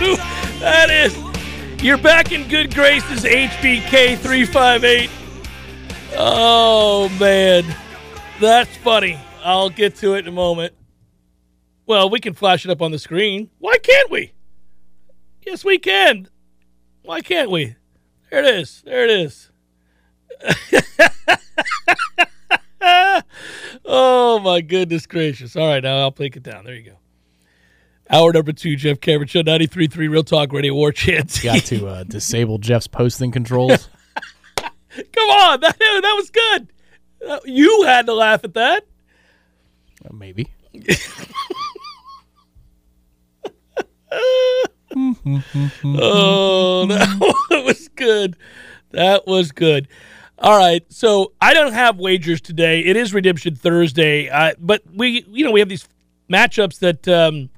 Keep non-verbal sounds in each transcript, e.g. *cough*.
Two. *laughs* That is, you're back in good graces, HBK three five eight. Oh man, that's funny. I'll get to it in a moment. Well, we can flash it up on the screen. Why can't we? Yes, we can. Why can't we? There it is. There it is. *laughs* oh my goodness gracious! All right, now I'll take it down. There you go. Hour number two, Jeff Cameron Show, 93.3 Real Talk Radio War Chant. Got to uh, disable Jeff's posting controls. *laughs* Come on, that, that was good. Uh, you had to laugh at that. Uh, maybe. *laughs* oh, that *laughs* was good. That was good. All right, so I don't have wagers today. It is Redemption Thursday, uh, but we, you know, we have these matchups that um,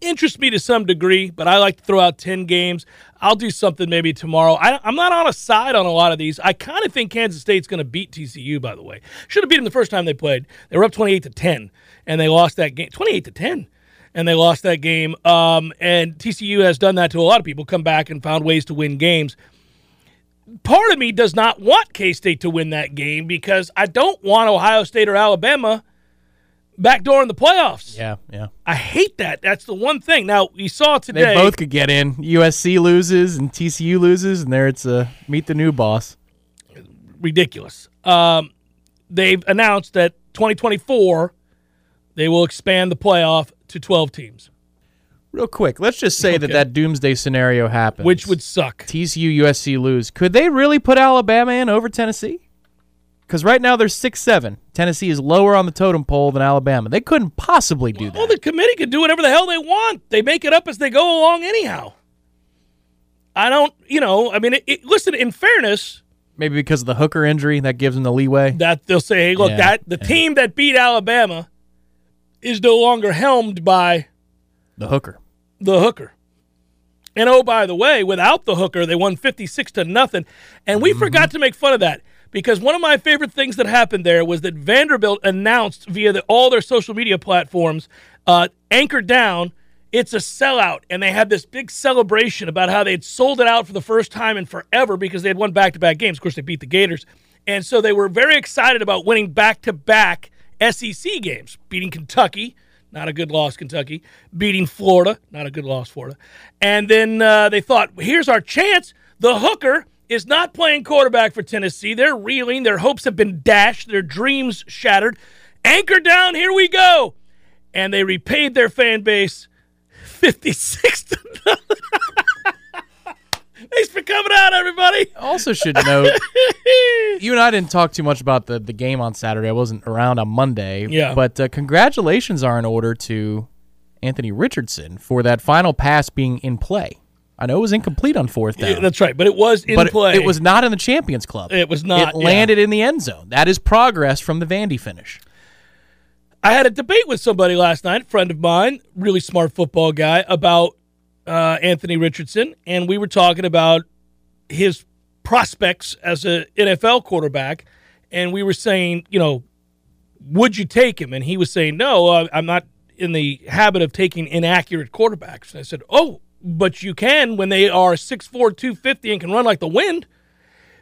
interest me to some degree. But I like to throw out ten games. I'll do something maybe tomorrow. I, am not on a side on a lot of these. I kind of think Kansas State's going to beat TCU. By the way, should have beat them the first time they played. They were up 28 to 10, and they lost that game 28 to 10 and they lost that game. Um, and TCU has done that to a lot of people, come back and found ways to win games. Part of me does not want K State to win that game because I don't want Ohio State or Alabama backdoor in the playoffs. Yeah, yeah. I hate that. That's the one thing. Now, we saw today. They both could get in. USC loses and TCU loses, and there it's a meet the new boss. Ridiculous. Um, they've announced that 2024 they will expand the playoff to 12 teams. Real quick, let's just say that that doomsday scenario happens. Which would suck. TCU USC lose. Could they really put Alabama in over Tennessee? Because right now they're six seven. Tennessee is lower on the totem pole than Alabama. They couldn't possibly do that. Well, the committee can do whatever the hell they want. They make it up as they go along, anyhow. I don't, you know, I mean, it, it, listen, in fairness, Maybe because of the hooker injury that gives them the leeway. that they'll say, hey, look, Yeah, that the yeah. team that beat Alabama is no longer helmed by The hooker. the hooker. And oh, by the way, without the hooker, they won 56 to nothing. And we mm-hmm. forgot to make fun of that because one of my favorite things that happened there was that Vanderbilt announced via the, all their social media platforms, uh, anchored down, it's a sellout. And they had this big celebration about how they'd sold it out for the first time in forever because they had won back to back games. Of course, they beat the Gators. And so they were very excited about winning back to back SEC games, beating Kentucky, not a good loss, Kentucky, beating Florida, not a good loss, Florida. And then uh, they thought, here's our chance. The hooker is not playing quarterback for Tennessee. They're reeling. Their hopes have been dashed, their dreams shattered. Anchor down, here we go. And they repaid their fan base 56 to nothing. *laughs* Thanks for coming out, everybody. Also, should note, *laughs* you and I didn't talk too much about the, the game on Saturday. I wasn't around on Monday. Yeah. But uh, congratulations are in order to Anthony Richardson for that final pass being in play. I know it was incomplete on fourth down. Yeah, that's right, but it was in but play. It, was not in the Champions Club. It was not, It landed in the end zone. That is progress from the Vandy finish. I had a debate with somebody last night, a friend of mine, really smart football guy, about uh, Anthony Richardson, and we were talking about his prospects as an NFL quarterback, and we were saying, you know, would you take him? And he was saying, no, uh, I'm not in the habit of taking inaccurate quarterbacks. And I said, oh, but you can when they are 6'4", 250 and can run like the wind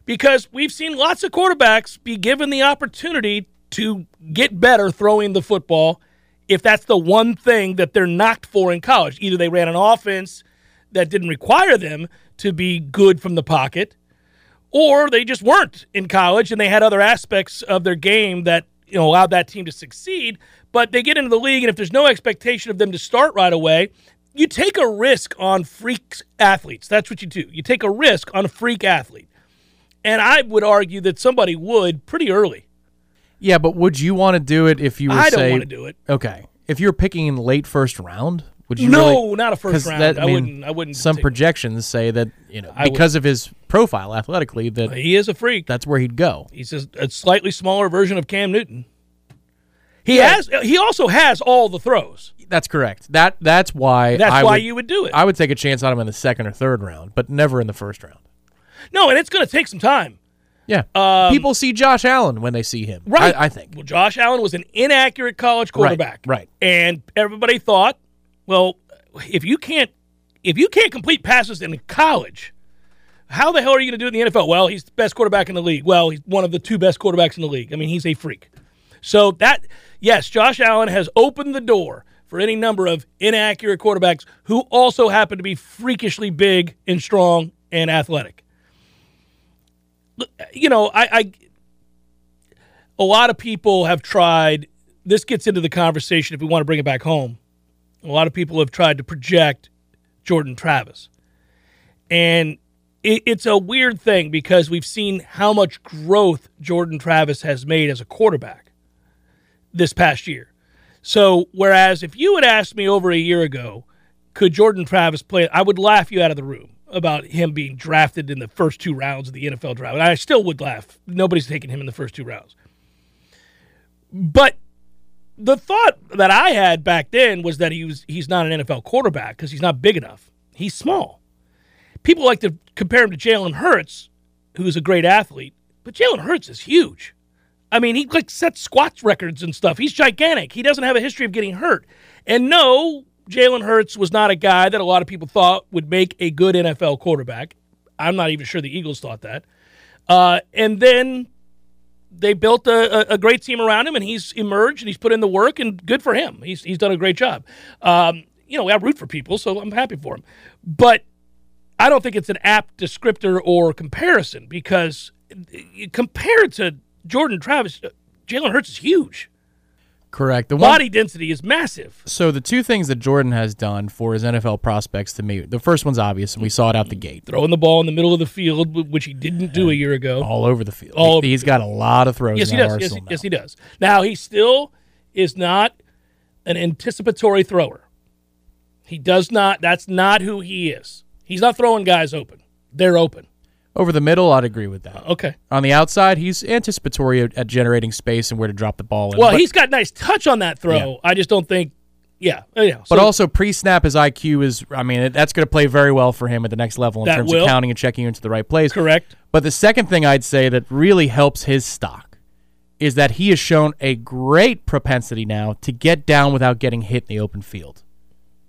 because we've seen lots of quarterbacks be given the opportunity to get better throwing the football if that's the one thing that they're knocked for in college. Either they ran an offense that didn't require them to be good from the pocket, or they just weren't in college and they had other aspects of their game that you know allowed that team to succeed. but they get into the league, and if there's no expectation of them to start right away, you take a risk on freak athletes. That's what you do. You take a risk on a freak athlete. And I would argue that somebody would pretty early. Yeah, but would you want to do it if you were I don't want to do it. okay? If you're picking in late first round, would you No, really? not a first round. that- I mean, wouldn't- I wouldn't Some projections say that you know I would- because of his profile athletically that He is a freak. that's where he'd go. He's a, a slightly smaller version of Cam Newton. He has. He also has all the throws. That's correct. That that's why That's I why would, you would do it. I would take a chance on him in the second or third round, but never in the first round. no, and it's going to take some time. Yeah, people see Josh Allen when they see him. Um, Right. I, I think. Well, Josh Allen was an inaccurate college quarterback. right. And everybody thought, well, if you can't if you can't complete passes in college, how the hell are you going to do it in the NFL? Well, he's the best quarterback in the league. Well, he's one of the two best quarterbacks in the league. I mean, he's a freak. So that yes, Josh Allen has opened the door for any number of inaccurate quarterbacks who also happen to be freakishly big and strong and athletic. You know, I, I a lot of people have tried this gets into the conversation if we want to bring it back home. A lot of people have tried to project jordan travis. And it, it's a weird thing because we've seen how much growth jordan travis has made as a quarterback this past year so whereas if you had asked me over a year ago could jordan travis play i would laugh you out of the room about him being drafted in the first two rounds of the nfl draft and i still would laugh nobody's taking him in the first two rounds but the thought that I had back then was that he was he's not an NFL quarterback because he's not big enough. He's small. People like to compare him to Jalen Hurts, who's a great athlete, but Jalen Hurts is huge. I mean, he like sets squats records and stuff. He's gigantic. He doesn't have a history of getting hurt. And no, Jalen Hurts was not a guy that a lot of people thought would make a good NFL quarterback. I'm not even sure the Eagles thought that. Uh, and then they built a, a, great team around him, and he's emerged and he's put in the work, and good for him. He's he's done a great job. Um, you know, I root for people, so I'm happy for him. But I don't think it's an apt descriptor or comparison because uh, compared to Jordan Travis, uh, Jalen Hurts is huge. Correct. The one, Body density is massive. so the two things that Jordan has done for his NFL prospects to me, the first one's obvious, and we saw it out the gate, Throwing the ball in the middle of the field, which he didn't do a year ago. all over the field. All He's got a lot of throws Yes, he does. Yes, he, yes, he does. Now he still is not an anticipatory thrower. He does not. That's not who he is. He's not throwing guys open. They're open. Over the middle, I'd agree with that. Uh, okay. On the outside, he's anticipatory at, at generating space and where to drop the ball. In. Well, but, he's got nice touch on that throw. Yeah. I just don't think. Yeah. Oh, yeah. but also pre-snap, his IQ is. I mean, that's going to play very well for him at the next level in terms will. of counting and checking you into the right place. correct. But the second thing I'd say that really helps his stock is that he has shown a great propensity now to get down without getting hit in the open field.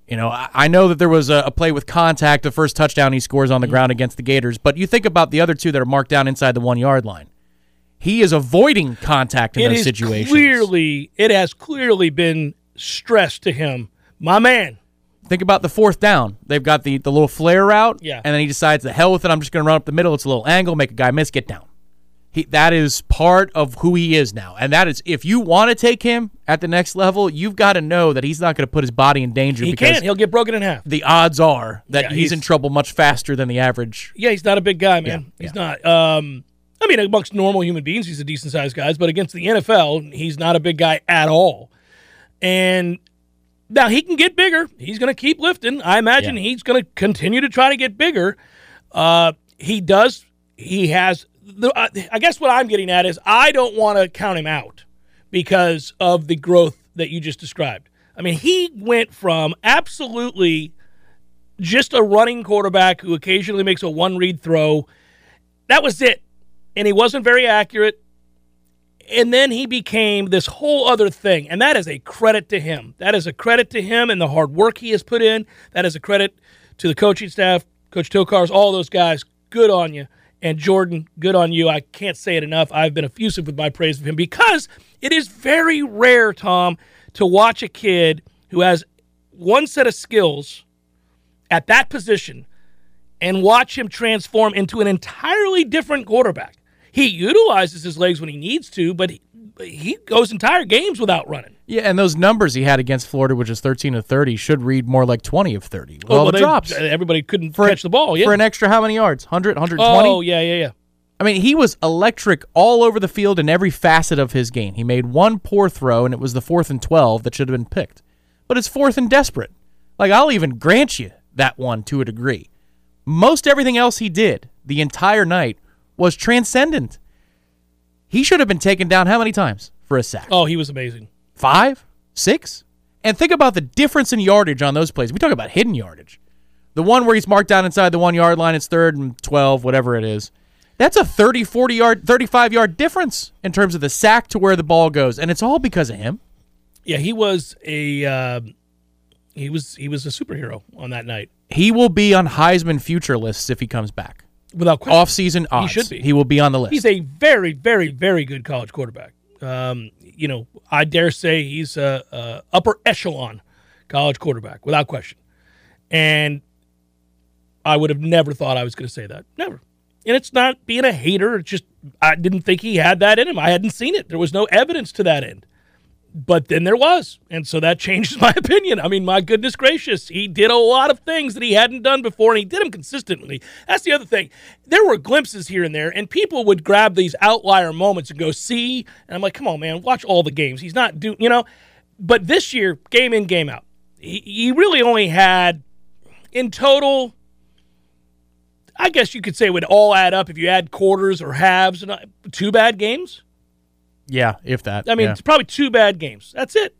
You know, I, know that there was a, a play with contact, the first touchdown he scores on the ground against the Gators, but you think about the other two that are marked down inside the one yard line. He is avoiding contact in It those is situations. clearly. It has clearly been stressed to him, my man. Think about the fourth down. They've got the, the little flare route, Yeah. and then he decides, the hell with it, I'm just going to run up the middle. It's a little angle, make a guy miss, get down. He, that is part of who he is now. And that is, if you want to take him at the next level, you've got to know that he's not going to put his body in danger He because can't. He'll get broken in half. the odds are that Yeah, he's, he's- in trouble much faster than the average. Yeah, he's not a big guy, man. Yeah, he's not. Um, I mean, amongst normal human beings, he's a decent sized guy, but against the NFL, he's not a big guy at all. And now he can get bigger. He's going to keep lifting. I imagine Yeah. he's going to continue to try to get bigger. Uh, he does. He has. The, uh, I guess what I'm getting at is I don't want to count him out because of the growth that you just described. I mean, he went from absolutely just a running quarterback who occasionally makes a one read throw. That was it. And he wasn't very accurate. And then he became this whole other thing. And that is a credit to him. That is a credit to him and the hard work he has put in. That is a credit to the coaching staff, Coach Tokarz, all those guys. Good on you. And Jordan, good on you. I can't say it enough. I've been effusive with my praise of him because it is very rare, Tom, to watch a kid who has one set of skills at that position and watch him transform into an entirely different quarterback. He utilizes his legs when he needs to, but he- he goes entire games without running. Yeah, and those numbers he had against Florida, which is 13 of 30, should read more like 20 of 30 with all well, the they- drops. Uh, everybody couldn't For- catch the ball. Yeah. For an extra how many yards? 100, 120? oh yeah, yeah, yeah. I mean, he was electric all over the field in every facet of his game. He made one poor throw, and it was the fourth and 12 that should have been picked. But it's fourth and desperate. Like, I'll even grant you that one to a degree. Most everything else he did the entire night was transcendent. He should have been taken down how many times for a sack? Oh, he was amazing. Five? Six? And think about the difference in yardage on those plays. We talk about hidden yardage. The one where he's marked down inside the one yard line, it's third and 12, whatever it is. That's a 30, 40 yard, 35 yard difference in terms of the sack to where the ball goes. And it's all because of him. Yeah, he was a um he was he was a superhero on that night He will be on Heisman future lists if he comes back. Without question. Off season odds. should be. He will be on the list. He's a very, very, very good college quarterback. Um, you know, I dare say he's a, a upper echelon college quarterback without question. And I would have never thought I was going to say that. Never. And it's not being a hater. It's just I didn't think he had that in him. I hadn't seen it. There was no evidence to that end. But then there was. And so that changed *laughs* my opinion. I mean, my goodness gracious, he did a lot of things that he hadn't done before, and he did them consistently. That's the other thing. There were glimpses here and there, and people would grab these outlier moments and go, see? And I'm like, come on, man, watch all the games. He's not doing, you know? But this year, game in, game out, he, he really only had, in total, I guess you could say would all add up if you add quarters or halves, and uh, two bad games. Yeah, if that. I mean, yeah. it's probably two bad games. That's it.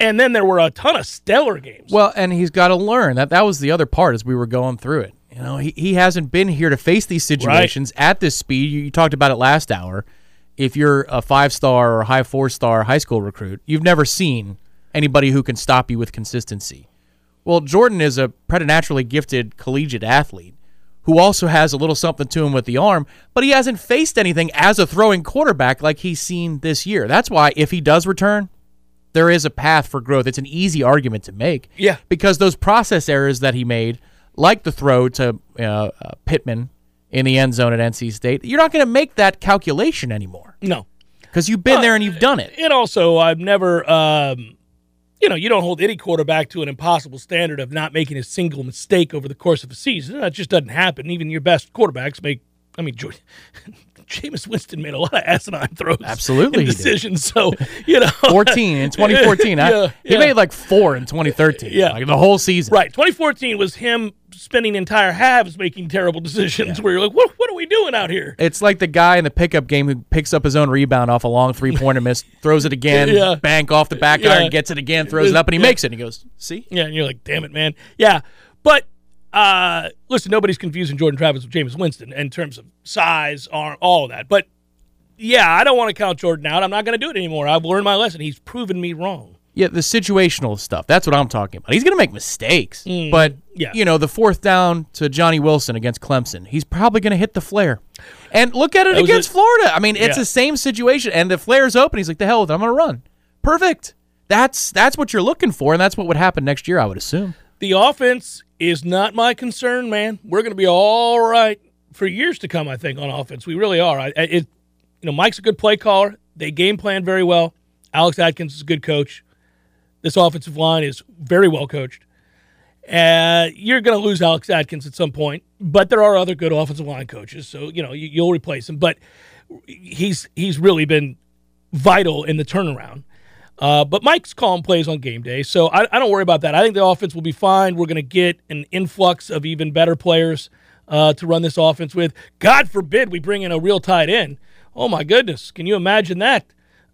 And then there were a ton of stellar games. Well, and he's got to learn that. That was the other part as we were going through it. You know, he, he hasn't been here to face these situations at this speed. You, you talked about it last hour. If you're a five star or high four star high school recruit, you've never seen anybody who can stop you with consistency. Well, Jordan is a preternaturally gifted collegiate athlete who also has a little something to him with the arm, but he hasn't faced anything as a throwing quarterback like he's seen this year. That's why if he does return, there is a path for growth. It's an easy argument to make. Yeah. Because those process errors that he made, like the throw to uh, uh, Pittman in the end zone at NC State, you're not going to make that calculation anymore no. because you've been there and you've done it. And also, I've never, um, you know, you don't hold any quarterback to an impossible standard of not making a single mistake over the course of a season. That just doesn't happen. Even your best quarterbacks make, I mean, Jo- Jameis Winston made a lot of asinine throws. Absolutely decisions. So, you know. 14 in *laughs* 2014. I- Yeah, he made like four in 2013. Yeah. Like the whole season. Right. 2014 was him spending entire halves making terrible decisions where you're like, what, what are we doing out here? It's like the guy in the pickup game who picks up his own rebound off a long three pointer miss, throws it again, *laughs* Yeah. bank off the back Yeah. iron, gets it again, throws it up, and he Yeah. makes it. And he goes, "See, Yeah, and you're like, damn it, man. Yeah, but uh, listen, nobody's confusing Jordan Travis with Jameis Winston in terms of size, arm, all of that. But yeah, I don't want to count Jordan out. I'm not going to do it anymore. I've learned my lesson. He's proven me wrong. Yeah, the situational stuff. That's what I'm talking about. He's going to make mistakes. but, Mm, yeah. you know, the fourth down to Johnny Wilson against Clemson, he's probably going to hit the flare. And look at it That against a- Florida. I mean, it's Yeah. the same situation. And the flare's open. He's like, the hell with it. I'm going to run. Perfect. That's that's what you're looking for, and that's what would happen next year, I would assume. The offense is not my concern, man. We're going to be all right for years to come. I think on offense, we really are. I, it, you know, Mike's a good play caller. They game plan very well. Alex Atkins is a good coach. This offensive line is very well coached. Uh, you're going to lose Alex Atkins at some point, but there are other good offensive line coaches, so you know you, you'll replace him. But he's he's really been vital in the turnaround. Uh, but Mike's calling plays on game day, so I, I don't worry about that. I think the offense will be fine. We're going to get an influx of even better players uh, to run this offense with. God forbid we bring in a real tight end. Oh my goodness, can you imagine that?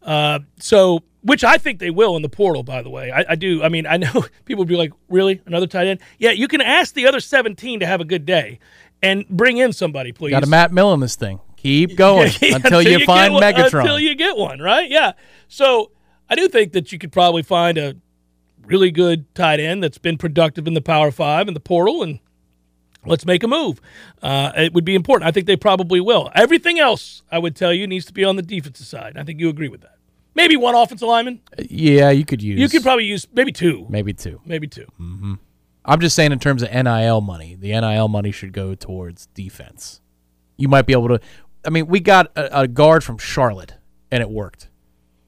Uh, so, which I think they will in the portal, by the way. I, I do. I mean, I know *laughs* people would be like, really? Another tight end? Yeah, you can ask the other 17 to have a good day and bring in somebody, please. Got a Matt Millen this thing. Keep going *laughs* Yeah, until, you, get find one- Megatron. Until you get one, right? Yeah. So I do think that you could probably find a really good tight end that's been productive in the Power Five and the portal, and let's make a move. Uh, it would be important. I think they probably will. Everything else, I would tell you, needs to be on the defensive side. I think you agree with that. Maybe one offensive lineman. yeah, you could use. You could probably use maybe two. maybe two. Maybe two. I'm just saying in terms of NIL money, the NIL money should go towards defense. You might be able to. I mean, we got a, a guard from Charlotte, and it worked.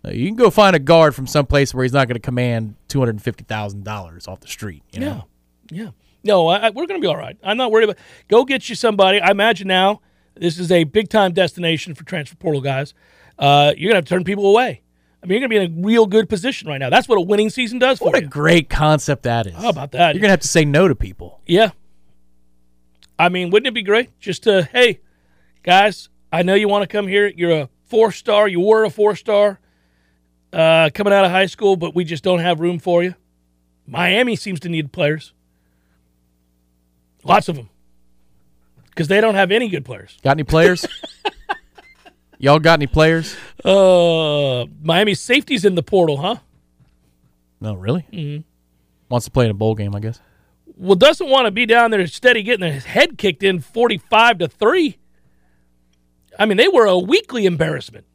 Uh, You can go find a guard from someplace where he's not going to command two hundred and fifty thousand dollars off the street. You know? Yeah, yeah. No, I, I, we're going to be all right. I'm not worried about. Go get you somebody. I imagine now this is a big time destination for transfer portal guys. Uh, you're going to have to turn people away. I mean, you're going to be in a real good position right now. That's what a winning season does for What a you. great concept that is. How about that? You're going to have to say no to people. Yeah. I mean, wouldn't it be great just to, hey, guys, I know you want to come here. You're a four star. You were a four star uh, coming out of high school, but we just don't have room for you. Miami seems to need players. Lots of them. Because they don't have any good players. Got any players? *laughs* Y'all got any players? Uh, Miami's safety's in the portal, huh? No, really. Mm-hmm. Wants to play in a bowl game, I guess. Well, doesn't want to be down there steady getting his head kicked in 45 to 3. I mean, they were a weekly embarrassment.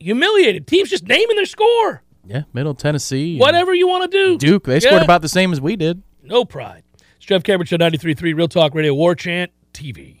Humiliated. Teams just naming their score. Yeah, Middle Tennessee. Whatever you want to do. Duke. They scored about the same as we did. No pride. It's Jeff Cameron Show 93.3 Real Talk Radio War Chant TV.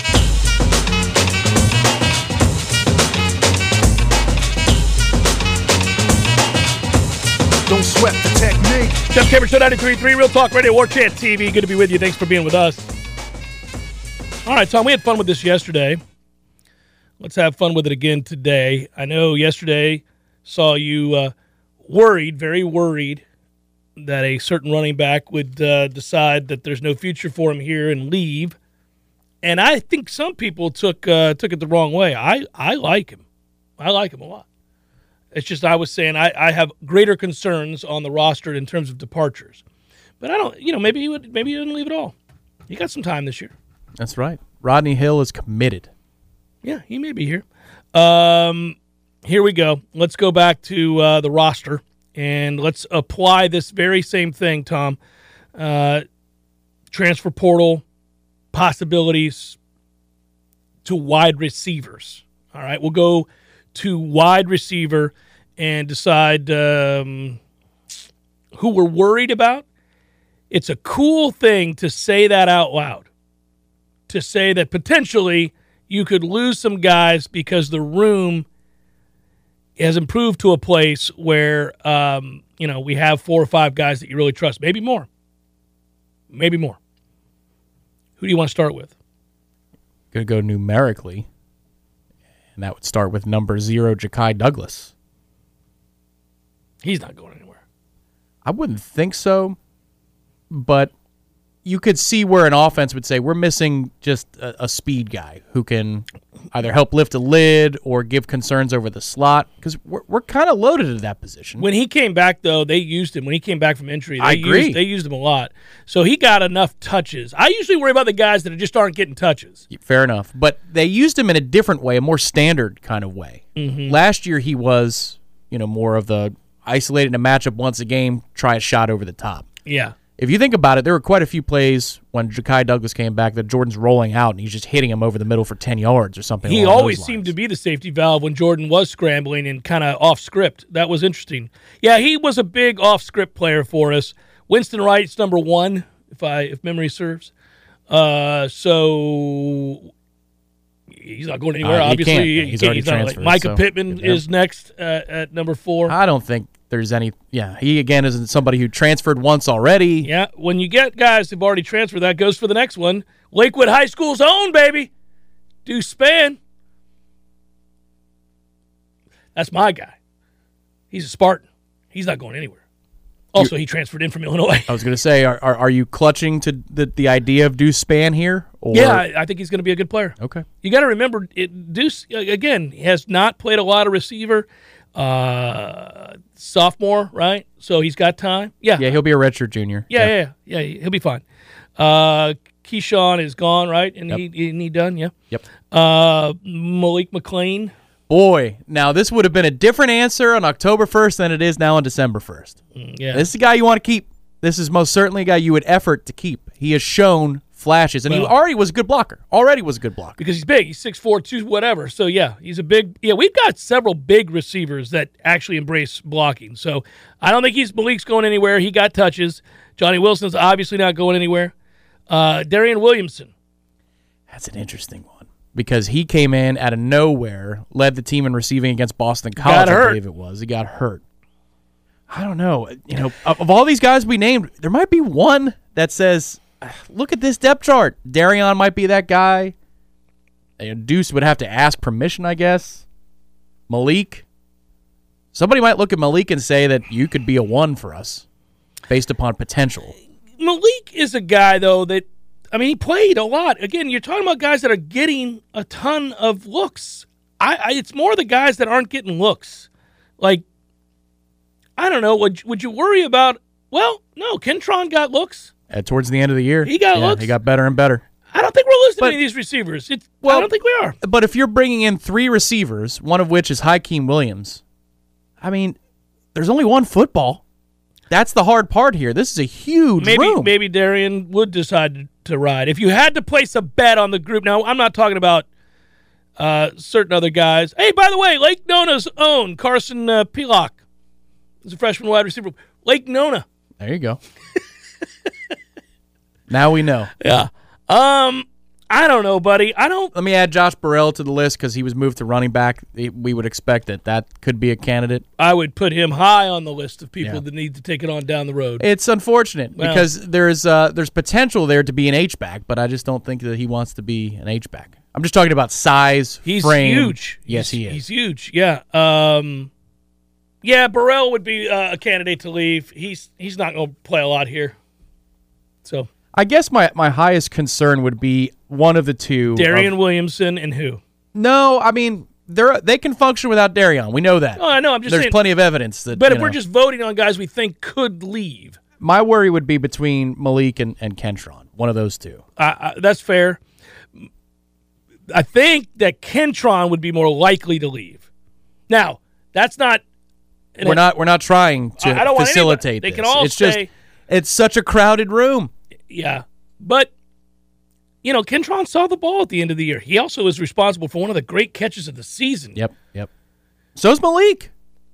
Sweat the technique. Jeff Cameron Show 93.3 Real Talk Radio War Chant TV. Good to be with you. Thanks for being with us. All right, Tom, we had fun with this yesterday. Let's have fun with it again today. I know yesterday saw you uh, worried, very worried, that a certain running back would uh, decide that there's no future for him here and leave. And I think some people took uh, took it the wrong way. I, I like him. I like him a lot. It's just I was saying I, I have greater concerns on the roster in terms of departures. But I don't you know, maybe he would maybe he wouldn't leave at all. He got some time this year. That's right. Rodney Hill is committed. Yeah, he may be here. Um, here we go. Let's go back to uh, the roster and let's apply this very same thing, Tom. Uh, transfer portal possibilities to wide receivers. All right, we'll go to wide receiver and decide um, who we're worried about. It's a cool thing to say that out loud. To say that potentially you could lose some guys because the room has improved to a place where um, you know we have four or five guys that you really trust, maybe more, maybe more. Who do you want to start with? To go numerically, and that would start with number zero, Ja'Khi Douglas. He's not going anywhere. I wouldn't think so, but you could see where an offense would say we're missing just a, a speed guy who can either help lift a lid or give concerns over the slot because we're, we're kind of loaded at that position. When he came back, though, they used him. When he came back from injury, they I agree. Used, they used him a lot, so he got enough touches. I usually worry about the guys that just aren't getting touches. Fair enough, but they used him in a different way, a more standard kind of way. Mm-hmm. Last year he was, you know, more of the isolated in a matchup once a game, try a shot over the top. Yeah, If you think about it, there were quite a few plays when Ja'Khi Douglas came back that Jordan's rolling out and he's just hitting him over the middle for 10 yards or something. he always seemed to be the safety valve when Jordan was scrambling and kind of off script. That was interesting. Yeah, he was a big off script player for us. Winston Wright's number one, if I if memory serves. Uh, so he's not going anywhere. Uh, he obviously. He He's already not like- transferred, Mycah so Pittman is next uh, at number four. I don't think there's any. Yeah, he again isn't somebody who transferred once already. Yeah, when you get guys who've already transferred, that goes for the next one. Lakewood High School's own baby, Deuce Spann That's my guy. He's a Spartan. He's not going anywhere. Also, he transferred in from Illinois. I was going to say, are, are are you clutching to the the idea of Deuce Spann here? Or? yeah, I, I think he's going to be a good player. Okay. You got to remember, it, Deuce again has not played a lot of receiver. Uh, sophomore, right? So he's got time. Yeah, Yeah, he'll be a redshirt junior. yeah, yeah, yeah. yeah, He'll be fine. Uh, Keyshawn is gone, right? And he, he he done, yeah. Yep. Uh, Malik McLean. Boy, now this would have been a different answer on October 1st than it is now on December 1st. Yeah. This is a guy you want to keep. This is most certainly a guy you would effort to keep. He has shown flashes, and he already was a good blocker. Already was a good blocker. because he's big. He's six four, two whatever. So yeah, he's a big. Yeah, we've got several big receivers that actually embrace blocking. So I don't think he's Malik's going anywhere. He got touches. Johnny Wilson's obviously not going anywhere. Uh, Darion Williamson. That's an interesting one because he came in out of nowhere, led the team in receiving against Boston College. I believe it was. He got hurt. I don't know. You know, of, all these guys we named, there might be one that says, "Ah, *sighs* "Look at this depth chart." Darion might be that guy. Deuce would have to ask permission, I guess. Malik. Somebody might look at Malik and say that you could be a one for us, based upon potential. Malik is a guy though that I mean he played a lot. Again, you're talking about guys that are getting a ton of looks. I, I it's more the guys that aren't getting looks. Like I don't know. Would would you worry about? Well, no. Kentron got looks. Uh, towards the end of the year, He got yeah, looks. He got better and better. I don't think we're listing But- any of these receivers. It's, well, I don't think we are. But if you're bringing in three receivers, one of which is Hykeem Williams, I mean, there's only one football. That's the hard part here. This is a huge Maybe room. maybe Darion would decide to, to ride. If you had to place a bet on the group, now I'm not talking about uh, certain other guys. Hey, by the way, Lake Nona's own Carson uh, Pilak is a freshman wide receiver. Lake Nona. There you go. *laughs* now we know. Yeah. Um, I don't know, buddy. I don't. Let me add Josh Burrell to the list because he was moved to running back. We would expect that that could be a candidate. I would put him high on the list of people Yeah. that need to take it on down the road. It's unfortunate Well- because there's uh, there's potential there to be an H back, but I just don't think that he wants to be an H back. I'm just talking about size, He's frame. huge. Yes, he's, he is. He's huge. Yeah. Um, yeah. Burrell would be uh, a candidate to leave. He's he's not going to play a lot here. So I guess my, my highest concern would be one of the two. of- Darion Williamson and who? no, I mean they're they can function without Darion. We know that. Oh, I know. I'm just There's saying. plenty of evidence that. but if we're just voting on guys we think could leave, my worry would be between Malik and, and Kentron, one of those two. I, I, that's fair. I think that Kentron would be more likely to leave. Now, that's not. we're not we're not trying to I- I don't facilitate they this. can all it's just it's such a crowded room. Yeah, but you know, Kentron saw the ball at the end of the year. He also is responsible for one of the great catches of the season. Yep, yep. So's Malik.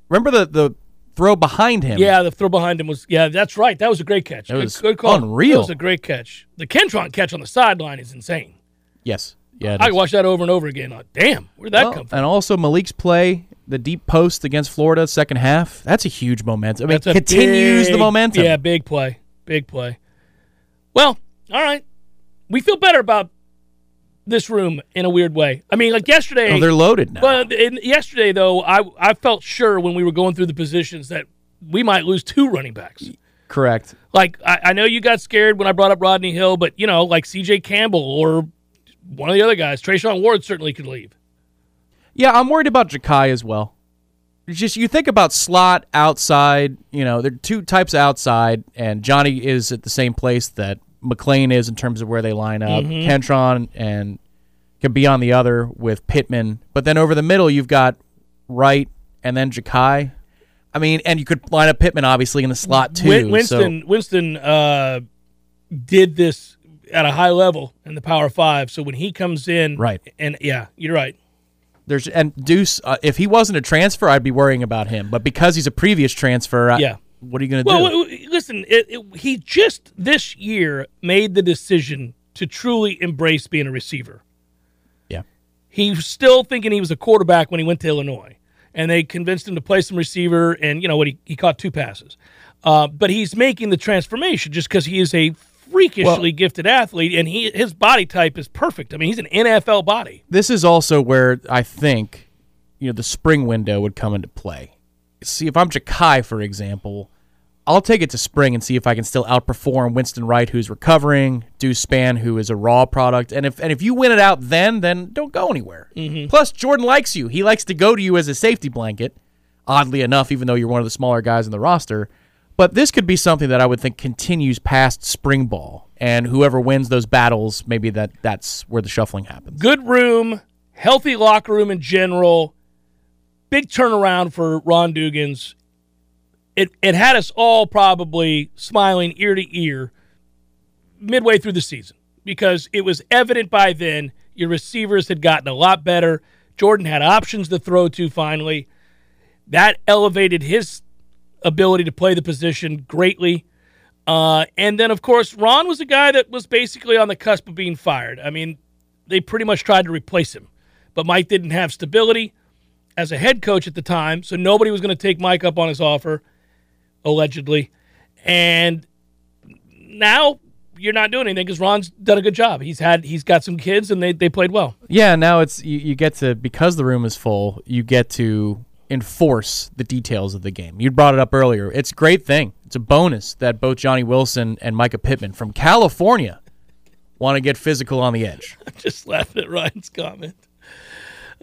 Remember the the throw behind him? Yeah, the throw behind him was. Yeah, that's right. That was a great catch. It good, was good call. unreal. That was a great catch. The Kentron catch on the sideline is insane. Yes. Yeah. I watch that over and over again. Like, damn, where'd that Well, come from? And also Malik's play, the deep post against Florida, second half. That's a huge momentum. I mean, continues the momentum. Yeah, big play, big play. Well, all right, we feel better about this room in a weird way. I mean, like yesterday. Oh, they're loaded now. Well, in, yesterday though, I I felt sure when we were going through the positions that we might lose two running backs. Correct. Like I, I know you got scared when I brought up Rodney Hill, but you know, like C.J. Campbell or one of the other guys, Treshaun Ward certainly could leave. Yeah, I'm worried about Ja'Khi as well. It's just you think about slot outside. You know, there are two types of outside, and Johnny is at the same place that McLean is in terms of where they line up. Mm-hmm. Kentron and can be on the other with Pittman, but then over the middle you've got Wright and then Ja'Khi. I mean, and you could line up Pittman obviously in the slot too. Win- so- Winston Winston uh, did this at a high level in the Power Five. So when he comes in, Right. and yeah, you're right. There's and Deuce. Uh, if he wasn't a transfer, I'd be worrying about him. But because he's a previous transfer, I- Yeah. what are you going to Well, do? Listen, it, it, he just this year made the decision to truly embrace being a receiver. yeah, he was still thinking he was a quarterback when he went to Illinois, and they convinced him to play some receiver. And you know what? He, he caught two passes, uh, but he's making the transformation just because he is a freakishly gifted athlete, and he his body type is perfect. I mean, he's an NFL body. This is also where I think, you know, the spring window would come into play. See, if I'm Ja'Khi, for example, I'll take it to spring and see if I can still outperform Winston Wright, who's recovering, Deuce Spann, who is a raw product. And if and if you win it out then, then don't go anywhere. Mm-hmm. Plus, Jordan likes you. He likes to go to you as a safety blanket, oddly enough, even though you're one of the smaller guys in the roster. But this could be something that I would think continues past spring ball. And whoever wins those battles, maybe that that's where the shuffling happens. Good room, healthy locker room in general. Big turnaround for Ron Dugans. It it had us all probably smiling ear to ear midway through the season because it was evident by then your receivers had gotten a lot better. Jordan had options to throw to finally. That elevated his ability to play the position greatly. Uh, and then, of course, Ron was a guy that was basically on the cusp of being fired. I mean, they pretty much tried to replace him, but Mike didn't have stability as a head coach at the time, so nobody was going to take Mike up on his offer, allegedly. And now you're not doing anything because Ron's done a good job. He's had he's got some kids and they, they played well. Yeah, now it's you, you get to because the room is full, you get to enforce the details of the game. You brought it up earlier. It's a great thing. It's a bonus that both Johnny Wilson and Mycah Pittman from California want to get physical on the edge. I'm *laughs* Just laughing at Ryan's comment.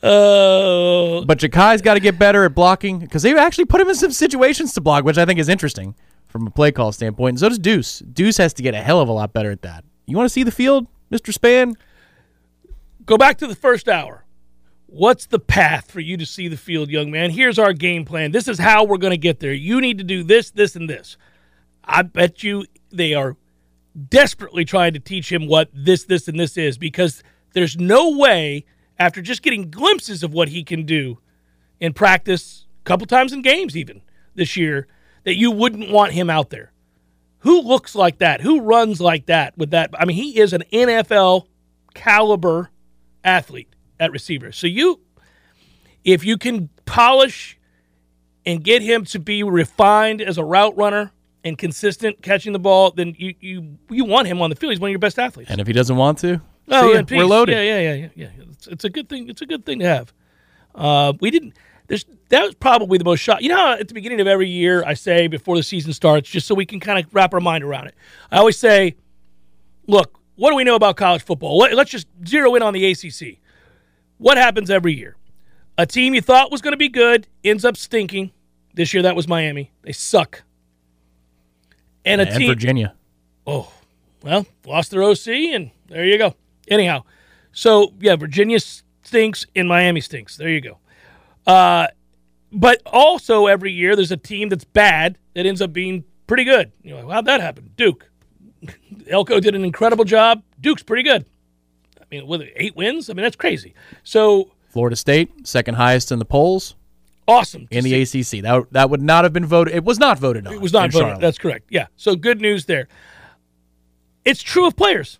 Oh, But Ja'Khi's got to get better at blocking because they actually put him in some situations to block, which I think is interesting from a play call standpoint. And so does Deuce. Deuce has to get a hell of a lot better at that. You want to see the field, Mr. Spann? go back to the first hour. What's the path for you to see the field, young man? Here's our game plan. This is how we're going to get there. You need to do this, this, and this. I bet you they are desperately trying to teach him what this, this, and this is because there's no way, after just getting glimpses of what he can do in practice, a couple times in games even this year, that you wouldn't want him out there. Who looks like that? Who runs like that with that? I mean, he is an NFL caliber athlete at receiver. So you if you can polish and get him to be refined as a route runner and consistent catching the ball, then you you you want him on the field. He's one of your best athletes. And if he doesn't want to, Oh, see peace. we're loaded. Yeah, yeah, yeah, yeah. yeah. It's, it's a good thing. It's a good thing to have. Uh, we didn't. There's that was probably the most shot. You know, at the beginning of every year, I say before the season starts, just so we can kind of wrap our mind around it. I always say, look, what do we know about college football? Let, let's just zero in on the ACC. What happens every year? A team you thought was going to be good ends up stinking. This year, that was Miami. They suck. And a and team, Virginia. Oh, well, lost their OC, and there you go. Anyhow, so yeah, Virginia stinks and Miami stinks. There you go. Uh, but also every year there's a team that's bad that ends up being pretty good. You're like, how'd that happen? Duke. *laughs* Elko did an incredible job. Duke's pretty good. I mean, with eight wins, I mean that's crazy. So Florida State, second highest in the polls awesome in see. the ACC. That that would not have been voted. It was not voted on. It was not voted. Charlotte. That's correct. Yeah. So good news there. It's true of players.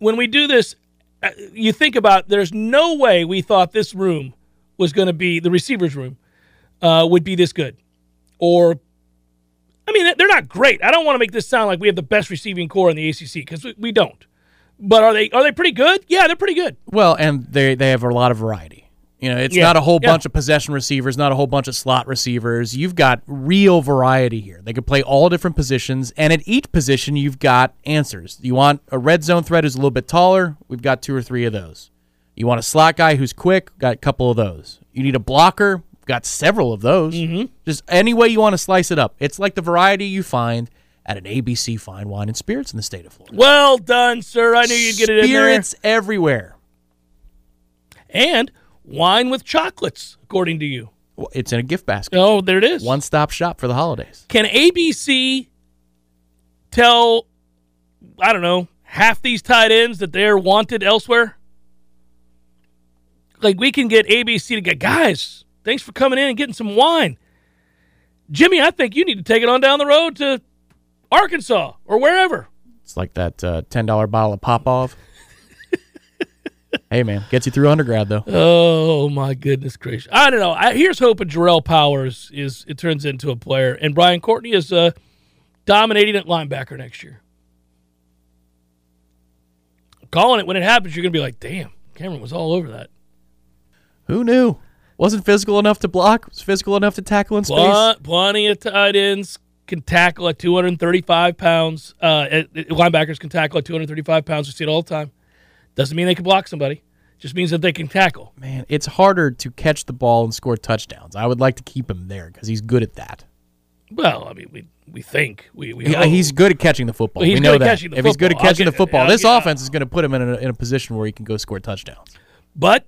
When we do this, uh, you think about there's no way we thought this room was going to be the receivers room uh, would be this good, or I mean they're not great. I don't want to make this sound like we have the best receiving core in the ACC because we, we don't. But are they are they pretty good? Yeah, they're pretty good. Well, and they they have a lot of variety. You know, it's Yeah, not a whole yeah. bunch of possession receivers, not a whole bunch of slot receivers. You've got real variety here. They can play all different positions, and at each position, you've got answers. You want a red zone threat who's a little bit taller? We've got two or three of those. You want a slot guy who's quick? Got a couple of those. You need a blocker? Got several of those. Mm-hmm. Just any way you want to slice it up. It's like the variety you find at an ABC Fine Wine and Spirits in the state of Florida. Well done, sir. I knew you'd get it in there. Spirits everywhere. And wine with chocolates, according to you. Well, It's in a gift basket. Oh, there it is. One stop shop for the holidays. Can ABC tell, I don't know, half these tight ends that they're wanted elsewhere? Like we can get ABC to get guys. Thanks for coming in and getting some wine, Jimmy. I think you need to take it on down the road to Arkansas or wherever. It's like that uh, ten dollar bottle of Popov. Hey man, gets you through undergrad though. Oh my goodness gracious! I don't know. I, here's hoping Jarrell Powers is it turns into a player, and Brian Courtney is uh, dominating at linebacker next year. I'm calling it when it happens. You're gonna be like, "Damn, Cameron was all over that." Who knew? Wasn't physical enough to block. Was physical enough to tackle in space. Pl- plenty of tight ends can tackle at 235 pounds. Uh, uh, linebackers can tackle at 235 pounds. We see it all the time. Doesn't mean they can block somebody. Just means that they can tackle. Man, it's harder to catch the ball and score touchdowns. I would like to keep him there because he's good at that. Well, I mean, we we think we, we Yeah, he's good at catching the football. Well, he's we know good at that. catching the if he's good at catching get- the football, I'll this get- offense is going to put him in a, in a position where he can go score touchdowns. But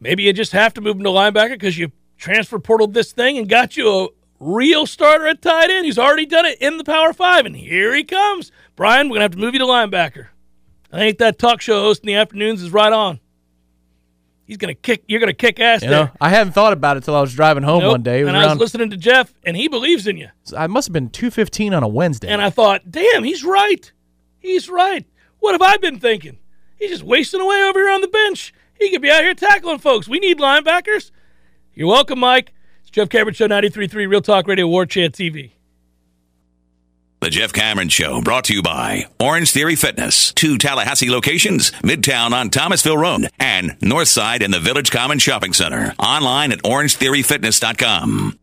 maybe you just have to move him to linebacker because you transfer portal this thing and got you a real starter at tight end. He's already done it in the Power Five, and here he comes. Brian, we're gonna have to move you to linebacker. I think that talk show host in the afternoons is right on. He's gonna kick. You're gonna kick ass You there. know, I hadn't thought about it till I was driving home Nope. one day. It was and I was around, listening to Jeff, and he believes in you. I must have been two fifteen on a Wednesday. And I thought, damn, he's right. He's right. What have I been thinking? He's just wasting away over here on the bench. He could be out here tackling folks. We need linebackers. You're welcome, Mike. It's Jeff Cameron Show 93.3 Real Talk Radio War Chant TV. The Jeff Cameron Show brought to you by Orange Theory Fitness. Two Tallahassee locations, Midtown on Thomasville Road and Northside in the Village Common Shopping Center. Online at orangetheoryfitness.com.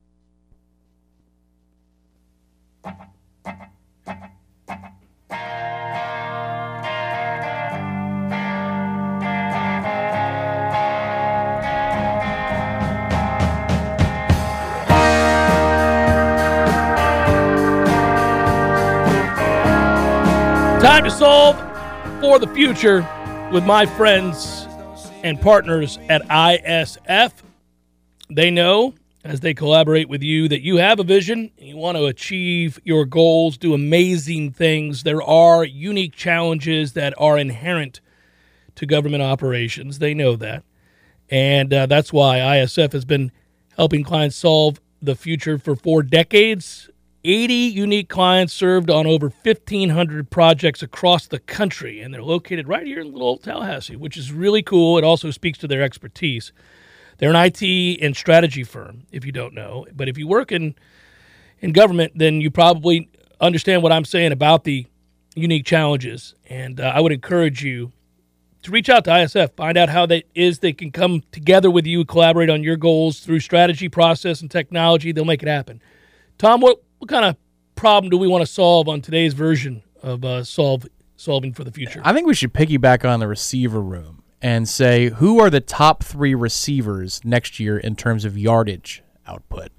Time to solve for the future with my friends and partners at ISF. They know as they collaborate with you that you have a vision and you want to achieve your goals, do amazing things. There are unique challenges that are inherent to government operations. They know that. And uh, that's why ISF has been helping clients solve the future for four decades. 80 unique clients served on over 1,500 projects across the country, and they're located right here in little old Tallahassee, which is really cool. It also speaks to their expertise. They're an IT and strategy firm, if you don't know. But if you work in, in government, then you probably understand what I'm saying about the unique challenges. And uh, I would encourage you to reach out to ISF, find out how that is they can come together with you, collaborate on your goals through strategy, process, and technology. They'll make it happen. Tom, what what kind of problem do we want to solve on today's version of uh, solve solving for the future? I think we should piggyback on the receiver room and say who are the top three receivers next year in terms of yardage output.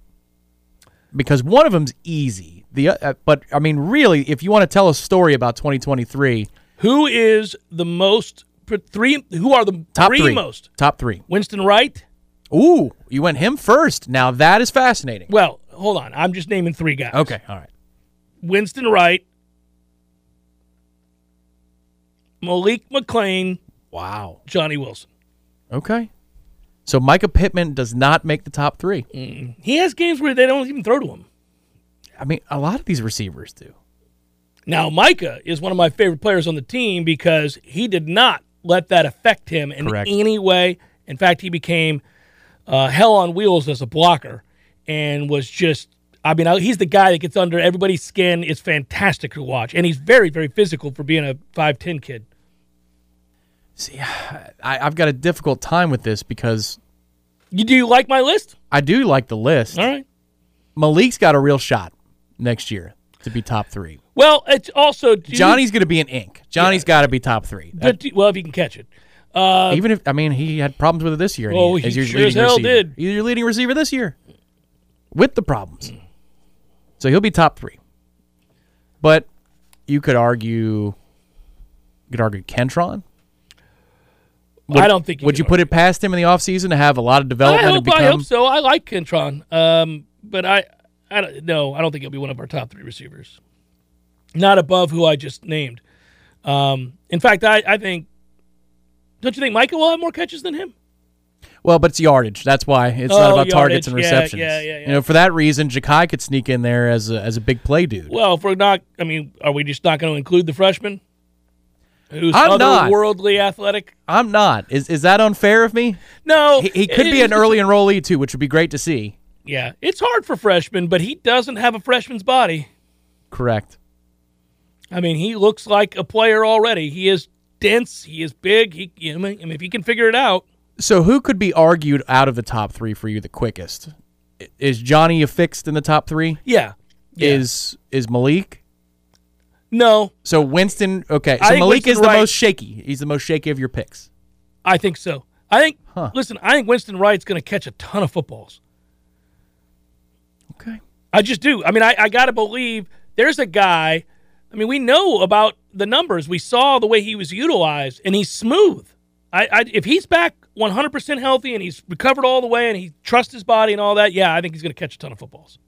Because one of them's easy. The uh, but I mean, really, if you want to tell a story about 2023, Who is the most three? Who are the top three, three, most? top three. Winston Wright. Ooh, you went him first. Now that is fascinating. Well, hold on. I'm just naming three guys. Okay, all right. Winston Wright, Malik McClain, Wow. Johnny Wilson. Okay. So Mycah Pittman does not make the top three. He has games where they don't even throw to him. I mean, a lot of these receivers do. Now, Micah is one of my favorite players on the team because he did not let that affect him in Correct. any way. In fact, he became uh, hell on wheels as a blocker and was just. I mean, he's the guy that gets under everybody's skin. It's fantastic to watch, and he's very, very physical for being a five ten kid. See, I, I've got a difficult time with this because You do you like my list? I do like the list. All right. Malik's got a real shot next year to be top three. Well, it's also Johnny's going to be an ink. Johnny's got to be top three. but do- well, if he can catch it. Uh, Even if I mean he had problems with it this year. Oh, is he your sure as hell receiver. did. He's your leading receiver this year with the problems. So he'll be top three. But you could argue, you could argue Kentron. I don't think. You Would you put it past him in the offseason to have a lot of I development hope, and become? I hope so. I like Kentron, um, but I, I don't, no, I don't think he'll be one of our top three receivers. Not above who I just named. Um, in fact, I, I think. Don't you think Michael will have more catches than him? Well, but it's yardage. That's why it's Oh, not about targets and yardage. Yeah, receptions. yeah, yeah, yeah. You know, for that reason, Ja'Khi could sneak in there as a, as a big play dude. Well, if we're not, I mean, are we just not going to include the freshman? who's I'm not. otherworldly athletic. I'm not. Is is that unfair of me? No, He, he could it- be an early enrollee too, which would be great to see. Yeah, it's hard for freshmen, but he doesn't have a freshman's body. Correct. I mean, he looks like a player already. He is dense. He is big. He, you I mean, if he can figure it out, So who could be argued out of the top three for you the quickest? Is Johnny affixed in the top three? yeah. yeah. Is is Malik? no, So Winston. Okay, so Malik Winston is the Wright- most shaky. He's the most shaky of your picks. I think so. I think. Listen, I think Winston Wright's going to catch a ton of footballs. Okay. I just do. I mean, I, I got to believe there's a guy. I mean, we know about the numbers. We saw the way he was utilized, and he's smooth. I, I if he's back 100% healthy and he's recovered all the way and he trusts his body and all that, yeah, I think he's going to catch a ton of footballs.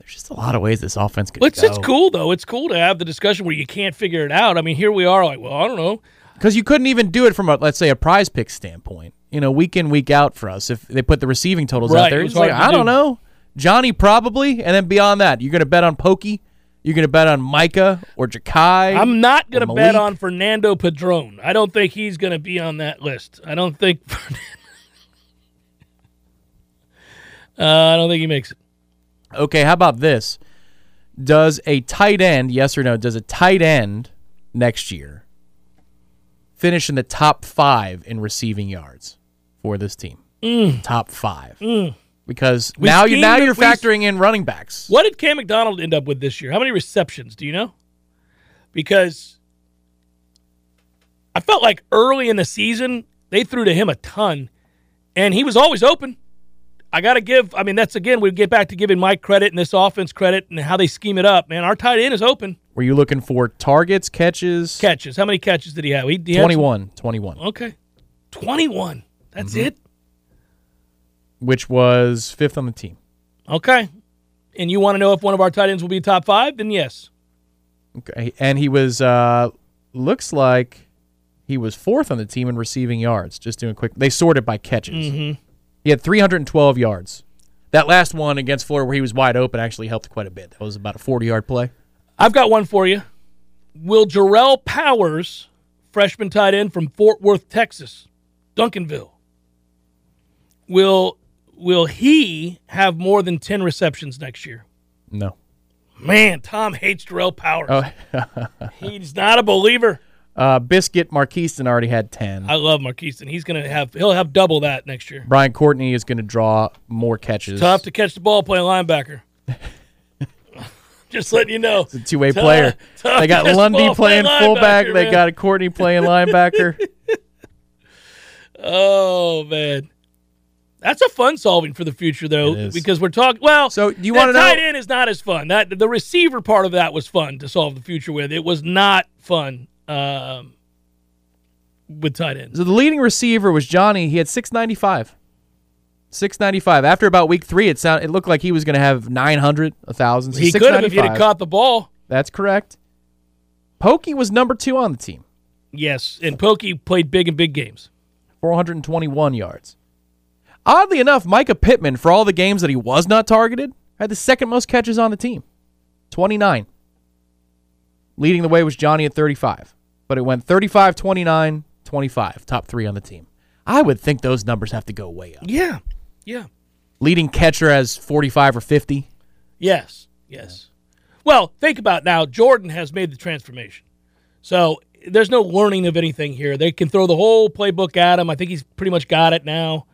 There's just a lot of ways this offense could it's, go. it's cool though. It's cool to have the discussion where you can't figure it out. I mean, here we are, like, well, I don't know. because you couldn't even do it from a let's say a prize pick standpoint. You know, week in week out for us. If they put the receiving totals Right, out there, it it's like I don't know. Johnny probably, and then beyond that, you're going to bet on Pokey. You're going to bet on Mycah or Ja'Khi. I'm not going to bet on Fernando Padron. I don't think he's going to be on that list. I don't think. *laughs* uh, I don't think he makes it. Okay, how about this? Does a tight end, yes or no, does a tight end next year finish in the top five in receiving yards for this team? Top five. Because We now you now you're factoring in running backs. What did Cam McDonald end up with this year? How many receptions? Do you know? Because I felt like early in the season they threw to him a ton, and he was always open. I got to give. I mean, that's again we get back to giving Mike credit and this offense credit and how they scheme it up. Man, our tight end is open. Were you looking for targets, catches? Catches. How many catches did he have? He, he had some- 21. 21. Okay, twenty-one. That's Mm-hmm. it. Which was fifth on the team. Okay. And you want to know if one of our tight ends will be top five? Then yes. Okay. And he was uh looks like he was fourth on the team in receiving yards. Just doing quick they sorted by catches. Mm-hmm. He had 312 yards. That last one against Florida where he was wide open actually helped quite a bit. That was about a 40 yard play. I've got one for you. Will Jerrale Powers, freshman tight end from Fort Worth, Texas, Duncanville, will will he have more than ten receptions next year? No. Man, Tom hates Jerrale Powers. Oh, *laughs* He's not a believer. uh, Biscuit Markeston already had 10. I love Marquise, and he's gonna have he'll have double that next year. Brian Courtney is going to draw more catches. Tough to catch the ball playing linebacker. *laughs* Just letting you know. It's a two way Tough- player. *laughs* tough They got Lundy ball playing fullback. linebacker, They man. got Courtney playing linebacker. Oh man, that's a fun solving for the future though, because we're talking. Well, So, do you wanna know- tight end is not as fun. That the receiver part of that was fun to solve the future with. It was not fun um, with tight ends. So the leading receiver was Johnny. He had 695. 695. After about week three, it sound it looked like he was going to have 900, 1,000. So He could have if he'd have caught the ball. That's correct. Pokey was number two on the team, Yes, and Pokey played big in big games. 421 yards. Oddly enough, Mycah Pittman, for all the games that he was not targeted, had the second most catches on the team, 29. Leading the way was Johnny at 35, but it went 35, 29, 25, top three on the team. I would think those numbers have to go way up. Yeah, yeah, leading catcher has 45 or 50. yes, yes. Well, think about now. Jordan has made the transformation, so there's no learning of anything here. They can throw the whole playbook at him. I think he's pretty much got it now.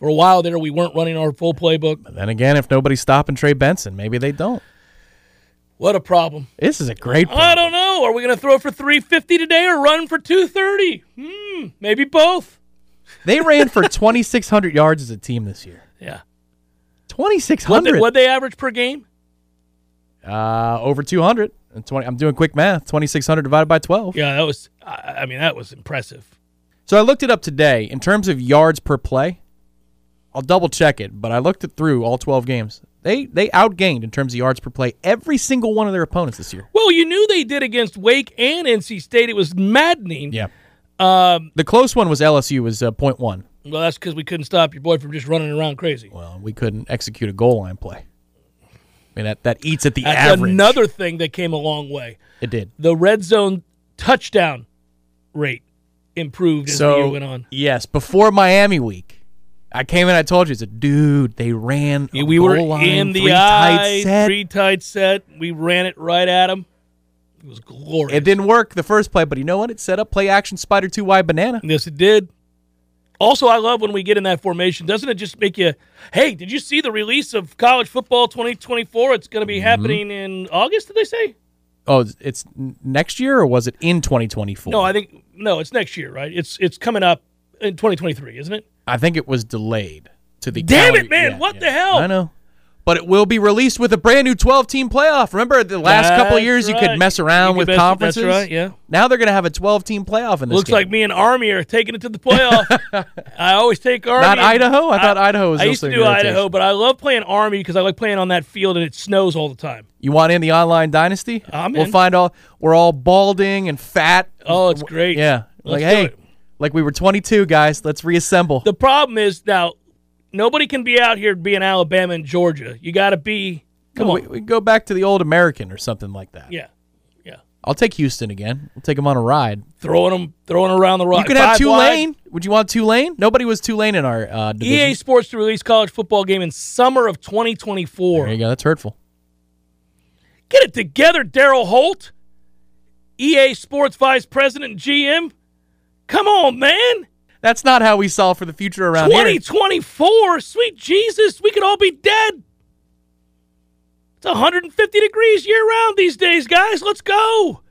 For a while there, we weren't running our full playbook. But then again, if nobody's stopping Trey Benson, maybe they don't. What a problem. This is a great I don't know. Are we going to throw for 350 today or run for 230? Hmm, maybe both. They ran for 2,600 yards as a team this year. Yeah. What they, 2,600. what they average per game? Uh, over 200. And 20, I'm doing quick math. 2,600 divided by 12. Yeah, that was. I I mean, that was impressive. So I looked it up today. In terms of yards per play, I'll double check it, but I looked it through all 12 games. They they outgained in terms of yards per play every single one of their opponents this year. Well, you knew they did against Wake and NC State. It was maddening. Yeah. Um, the close one was LSU was uh, 0.1. Well, that's because we couldn't stop your boy from just running around crazy. Well, we couldn't execute a goal line play. I mean that that eats at the That's average. another thing that came a long way. It did. The red zone touchdown rate improved as the year went on. yes, before Miami week, I came in. I told you, I said, dude, they ran. a we were in the three eye, tight set. three tight set. We ran it right at him. It was glorious. It didn't work the first play, but you know what? It set up play action spider two wide banana. Yes, it did. Also, I love when we get in that formation. Doesn't it just make you, hey, did you see the release of college football 2024? It's going to be Mm-hmm. happening in August, did they say? Oh, it's- it's next year or was it in 2024? No, I think, no, it's next year, right? It's it's coming up in 2023, isn't it? I think it was delayed to the. Damn calendar- it, man, yeah, what yeah. the hell? I know, but it will be released with a brand new 12 team playoff. Remember the last couple of That's years you could mess around could with conferences. That's right, yeah. Now they're going to have a 12 team playoff in this. Looks game. like me and Army are taking it to the *laughs* playoff. I always take Army. Not Idaho? I thought Idaho was I used to do rotation. Idaho, but I love playing Army because I like playing on that field and it snows all the time. You want in the online dynasty? I'm we'll in. find all we're all balding and fat. Oh, it's great. Yeah, Let's like hey, it. Like we were 22 guys. Let's reassemble. The problem is now nobody can be out here being Alabama and Georgia. You got to be. Come No, on. we, we go back to the old American or something like that. yeah, yeah. I'll take Houston again. We'll take them on a ride. Throwing them, throwing around the rock. You could have Tulane. Would you want Tulane? Nobody was Tulane in our uh, division. EA Sports to release college football game in summer of 2024. There you go. That's hurtful. Get it together, Daryl Holt. EA Sports Vice President and GM. Come on, man. That's not how we solve for the future around here. 2024. Sweet Jesus, we could all be dead. It's 150 degrees year round these days, guys. Let's go.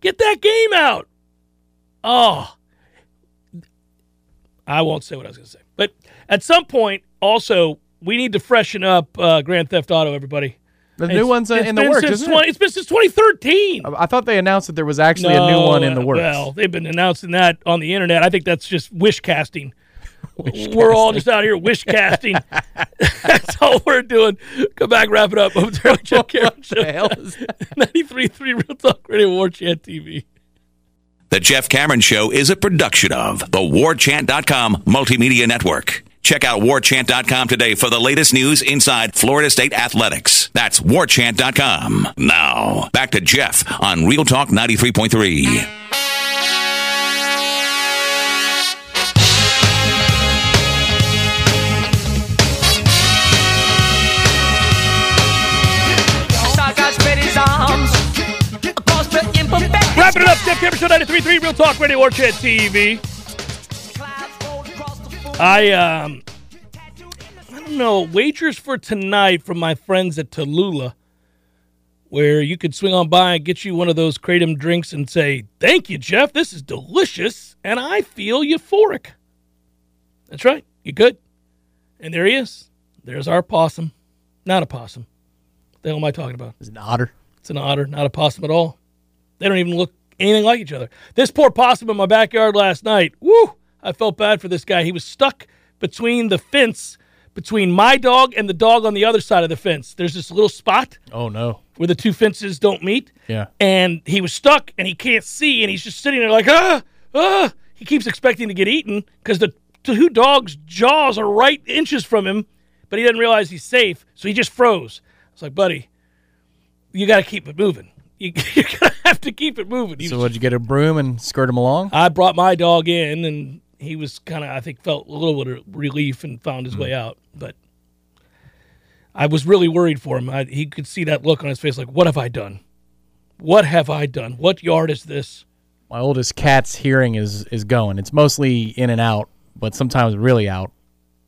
Get that game out. Oh. I won't say what I was going to say. But at some point, also, we need to freshen up uh, Grand Theft Auto, everybody. The It's- new one's uh, it's in the been works, isn't 20 it? It's been since 2013. I thought they announced that there was actually a new one in the works. Well, they've been announcing that on the internet. I think that's just wish casting. *laughs* we're all just out here wish casting. *laughs* that's all we're doing. Come back, wrap it up. I'm Terry Jeff Cameron Show. the hell is that? *laughs* 93.3 Real Talk Radio War Chant TV. The Jeff Cameron Show is a production of the warchant.com multimedia network. Check out warchant.com today for the latest news inside Florida State athletics. That's warchant.com. Now, back to Jeff on Real Talk 93.3. Saga spread his arms across the imperfect. Wrapping it up, Jeff Cameron Show 93.3 Real Talk Radio War Chant TV. I, um, I don't know, wagers for tonight from my friends at Tallulah, where you could swing on by and get you one of those Kratom drinks and say, Thank you, Jeff. This is delicious. And I feel euphoric. That's right. You could. And there he is. There's our possum. Not a possum. What the hell am I talking about? It's an otter. It's an otter, not a possum at all. They don't even look anything like each other. This poor possum in my backyard last night. Woo! I felt bad for this guy. He was stuck between the fence between my dog and the dog on the other side of the fence. There's this little spot Oh no. where the two fences don't meet. Yeah. And he was stuck and he can't see and he's just sitting there like, ah, ah. He keeps expecting to get eaten because the two dogs' jaws are right inches from him, but he doesn't realize he's safe. So he just froze. It's like, buddy, you got to keep it moving. You, *laughs* you're going to have to keep it moving. He So would you get a broom and skirt him along? I brought my dog in and he was kind of, I think, felt a little bit of relief and found his way out. But I was really worried for him. I, he could see that look on his face like, what have I done? What have I done? What yard is this? My oldest cat's hearing is is going. It's mostly in and out, but sometimes really out.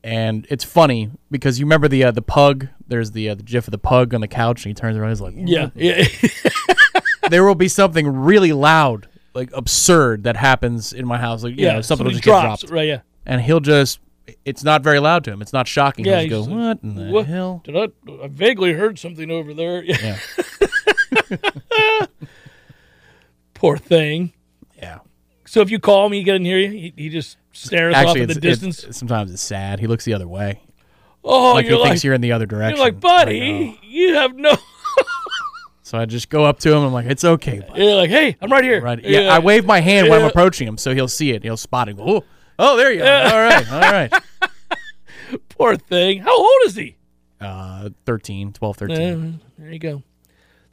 And it's funny because you remember the uh, the pug. There's the uh, the gif of the pug on the couch, and he turns around. He's like, Yeah. yeah. *laughs* There will be something really loud, like absurd, that happens in my house. Like, you yeah. know, something will just get dropped, Right. Yeah. and he'll just. It's not very loud to him. It's not shocking. Yeah. He'll just go, like, what in the "What? hell? Did I, I vaguely heard something over there. Yeah. *laughs* Poor thing. Yeah. So if you call him, he doesn't hear you. He, he just stares Actually, off in the distance. it's- sometimes it's sad. He looks the other way, oh, like he like, thinks you're in the other direction. you're like, buddy, you have no. So I just go up to him. I'm like, it's okay, bud. You're like, hey, I'm right here. Right. Yeah, I wave my hand when I'm approaching him, so he'll see it. He'll spot it. Oh, oh, there you are. All right, all right. *laughs* Poor thing. How old is he? Uh, 13, 12, 13. Uh, there you go.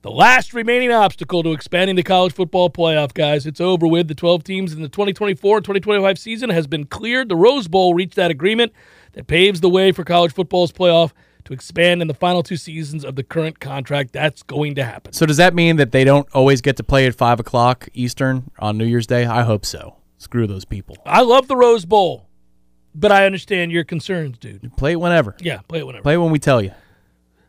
The last remaining obstacle to expanding the college football playoff, guys. It's over with. The 12 teams in the 2024 2025 season has been cleared. The Rose Bowl reached that agreement that paves the way for college football's playoff to expand in the final two seasons of the current contract. That's going to happen. So does that mean that they don't always get to play at five o'clock Eastern on New Year's Day? I hope so. Screw those people. I love the Rose Bowl, but I understand your concerns, dude. Play it whenever. Yeah, play it whenever. Play it when we tell you.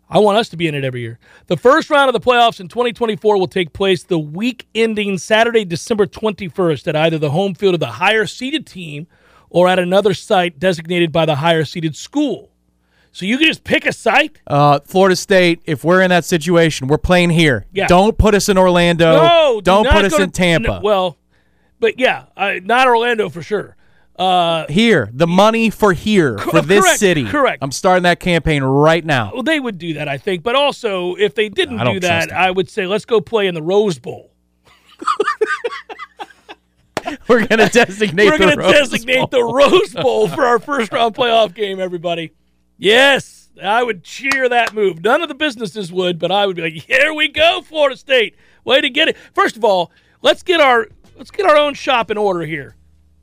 I want us to be in it every year. The first round of the playoffs in 2024 will take place the week ending Saturday, December 21st at either the home field of the higher seeded team or at another site designated by the higher seeded school. So you can just pick a site? Uh, Florida State, if we're in that situation, we're playing here. Yeah. Don't put us in Orlando. No, do don't put us to- in Tampa. n- well, but yeah, uh, not Orlando for sure. Uh, here, the money for here for this correct, city. correct. I'm starting that campaign right now. well, they would do that, I think. But also, if they didn't don't that. I would say let's go play in the Rose Bowl. *laughs* We're gonna designate. We're going to Rose designate Bowl. the Rose Bowl for our first round playoff game, everybody. Yes, I would cheer that move. None of the businesses would, but I would be like, "Here we go, Florida State. Way to get it." First of all, let's get our let's get our own shop in order here.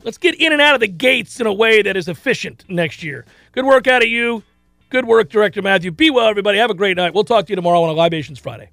Let's get in and out of the gates in a way that is efficient next year. Good work out of you. Good work, Director Matthew. Be well, everybody. Have a great night. We'll talk to you tomorrow on a Libations Friday.